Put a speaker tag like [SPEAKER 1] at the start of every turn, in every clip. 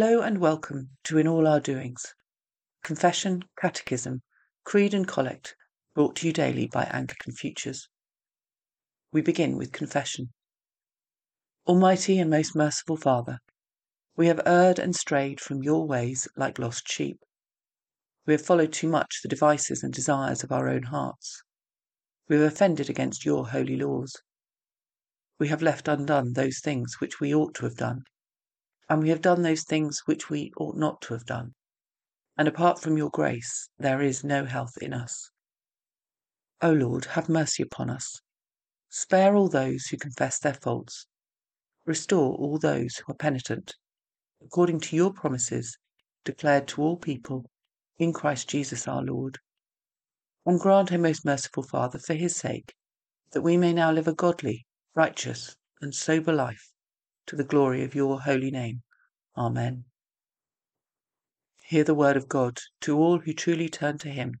[SPEAKER 1] Hello and welcome to In All Our Doings, Confession, Catechism, Creed and Collect, brought to you daily by Anglican Futures. We begin with confession. Almighty and most merciful Father, we have erred and strayed from your ways like lost sheep. We have followed too much the devices and desires of our own hearts. We have offended against your holy laws. We have left undone those things which we ought to have done and we have done those things which we ought not to have done. And apart from your grace, there is no health in us. O Lord, have mercy upon us. Spare all those who confess their faults. Restore all those who are penitent, according to your promises declared to all people in Christ Jesus our Lord. And grant, O most merciful Father, for his sake, that we may now live a godly, righteous, and sober life to the glory of your holy name. Amen. Hear the word of God to all who truly turn to him.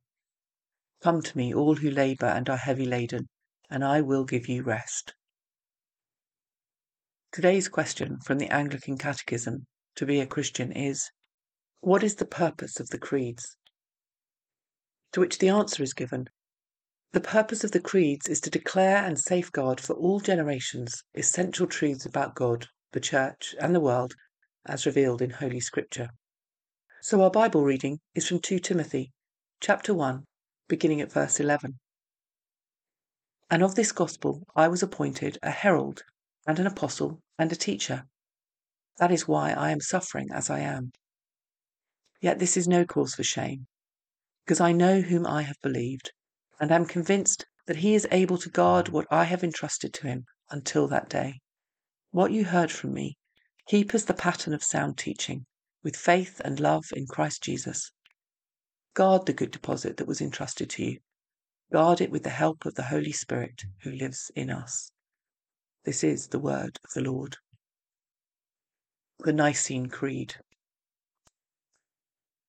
[SPEAKER 1] Come to me, all who labour and are heavy laden, and I will give you rest. Today's question from the Anglican Catechism to be a Christian is What is the purpose of the creeds? To which the answer is given The purpose of the creeds is to declare and safeguard for all generations essential truths about God the Church, and the world as revealed in Holy Scripture. So our Bible reading is from 2 Timothy, chapter 1, beginning at verse 11. And of this gospel I was appointed a herald, and an apostle, and a teacher. That is why I am suffering as I am. Yet this is no cause for shame, because I know whom I have believed, and am convinced that he is able to guard what I have entrusted to him until that day. What you heard from me, keep as the pattern of sound teaching, with faith and love in Christ Jesus. Guard the good deposit that was entrusted to you. Guard it with the help of the Holy Spirit who lives in us. This is the word of the Lord. The Nicene Creed.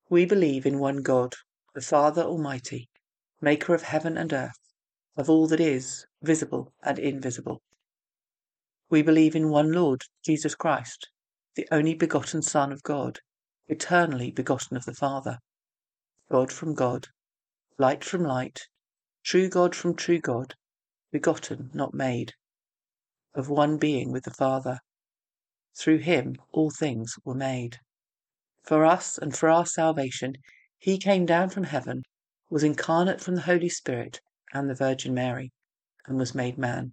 [SPEAKER 1] We believe in one God, the Father Almighty, maker of heaven and earth, of all that is, visible and invisible we believe in one Lord, Jesus Christ, the only begotten Son of God, eternally begotten of the Father, God from God, light from light, true God from true God, begotten, not made, of one being with the Father. Through him all things were made. For us and for our salvation, he came down from heaven, was incarnate from the Holy Spirit and the Virgin Mary, and was made man.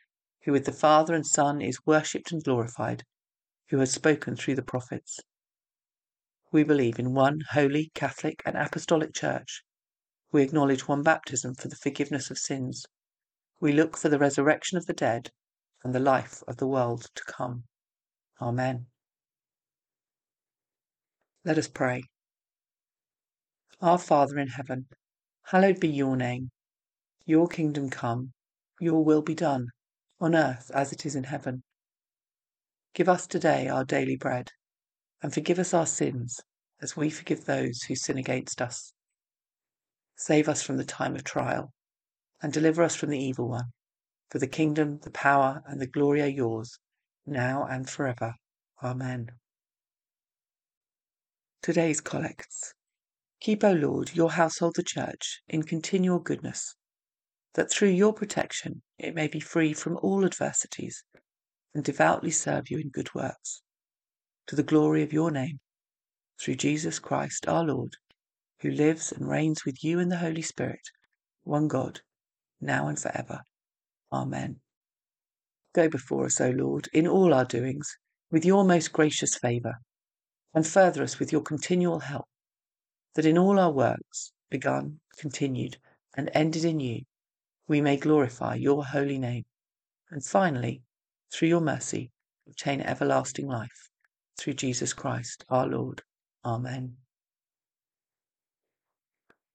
[SPEAKER 1] who with the Father and Son is worshipped and glorified, who has spoken through the prophets. We believe in one holy, Catholic, and Apostolic Church. We acknowledge one baptism for the forgiveness of sins. We look for the resurrection of the dead and the life of the world to come. Amen. Let us pray. Our Father in heaven, hallowed be your name. Your kingdom come, your will be done on earth as it is in heaven. Give us today our daily bread, and forgive us our sins as we forgive those who sin against us. Save us from the time of trial, and deliver us from the evil one. For the kingdom, the power, and the glory are yours, now and forever. Amen. Today's Collects. Keep, O Lord, your household, the Church, in continual goodness that through your protection it may be free from all adversities and devoutly serve you in good works, to the glory of your name, through Jesus Christ our Lord, who lives and reigns with you in the Holy Spirit, one God, now and for ever. Amen. Go before us, O Lord, in all our doings, with your most gracious favour, and further us with your continual help, that in all our works, begun, continued, and ended in you, we may glorify your holy name, and finally, through your mercy, obtain everlasting life. Through Jesus Christ our Lord. Amen.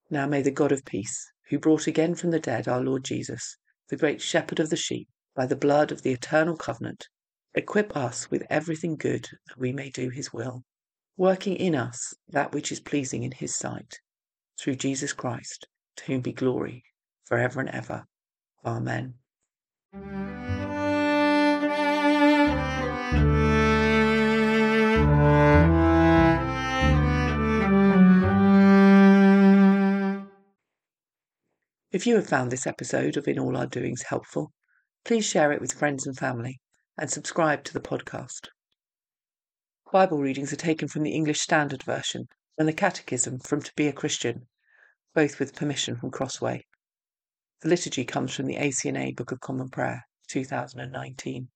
[SPEAKER 1] Now may the God of peace, who brought again from the dead our Lord Jesus, the great shepherd of the sheep, by the blood of the eternal covenant, equip us with everything good that we may do his will, working in us that which is pleasing in his sight, through Jesus Christ, to whom be glory for ever and ever. Amen. If you have found this episode of In All Our Doings helpful, please share it with friends and family and subscribe to the podcast. Bible readings are taken from the English Standard Version and the Catechism from To Be a Christian, both with permission from Crossway. Liturgy comes from the ACNA Book of Common Prayer, 2019.